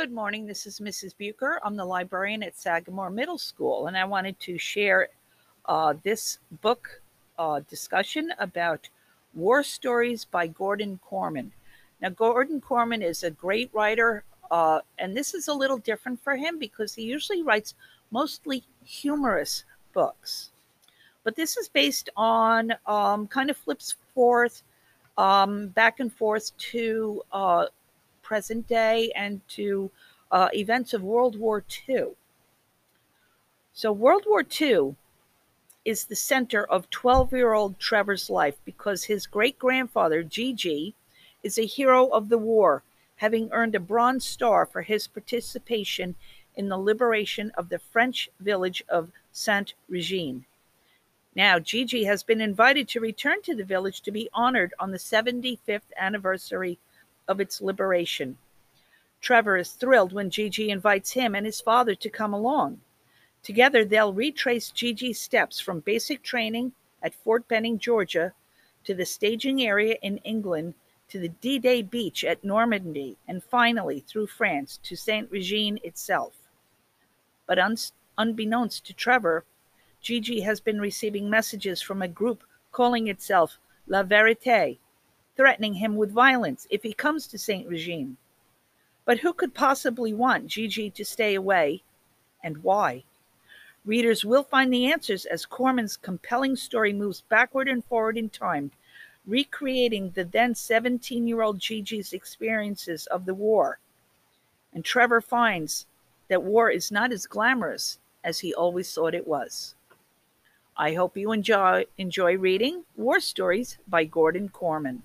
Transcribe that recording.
Good morning. This is Mrs. Bucher. I'm the librarian at Sagamore Middle School, and I wanted to share uh, this book uh, discussion about War Stories by Gordon Korman. Now, Gordon Korman is a great writer, uh, and this is a little different for him because he usually writes mostly humorous books. But this is based on um, kind of flips forth, um, back and forth to uh, present day and to uh, events of World War II. So, World War II is the center of 12 year old Trevor's life because his great grandfather, Gigi, is a hero of the war, having earned a Bronze Star for his participation in the liberation of the French village of Saint Regine. Now, Gigi has been invited to return to the village to be honored on the 75th anniversary of its liberation. Trevor is thrilled when Gigi invites him and his father to come along. Together, they'll retrace Gigi's steps from basic training at Fort Benning, Georgia, to the staging area in England, to the D Day beach at Normandy, and finally through France to Saint Regine itself. But un- unbeknownst to Trevor, Gigi has been receiving messages from a group calling itself La Verite, threatening him with violence if he comes to St. Regine. But who could possibly want Gigi to stay away, and why? Readers will find the answers as Korman's compelling story moves backward and forward in time, recreating the then 17 year old Gigi's experiences of the war. And Trevor finds that war is not as glamorous as he always thought it was. I hope you enjoy, enjoy reading War Stories by Gordon Korman.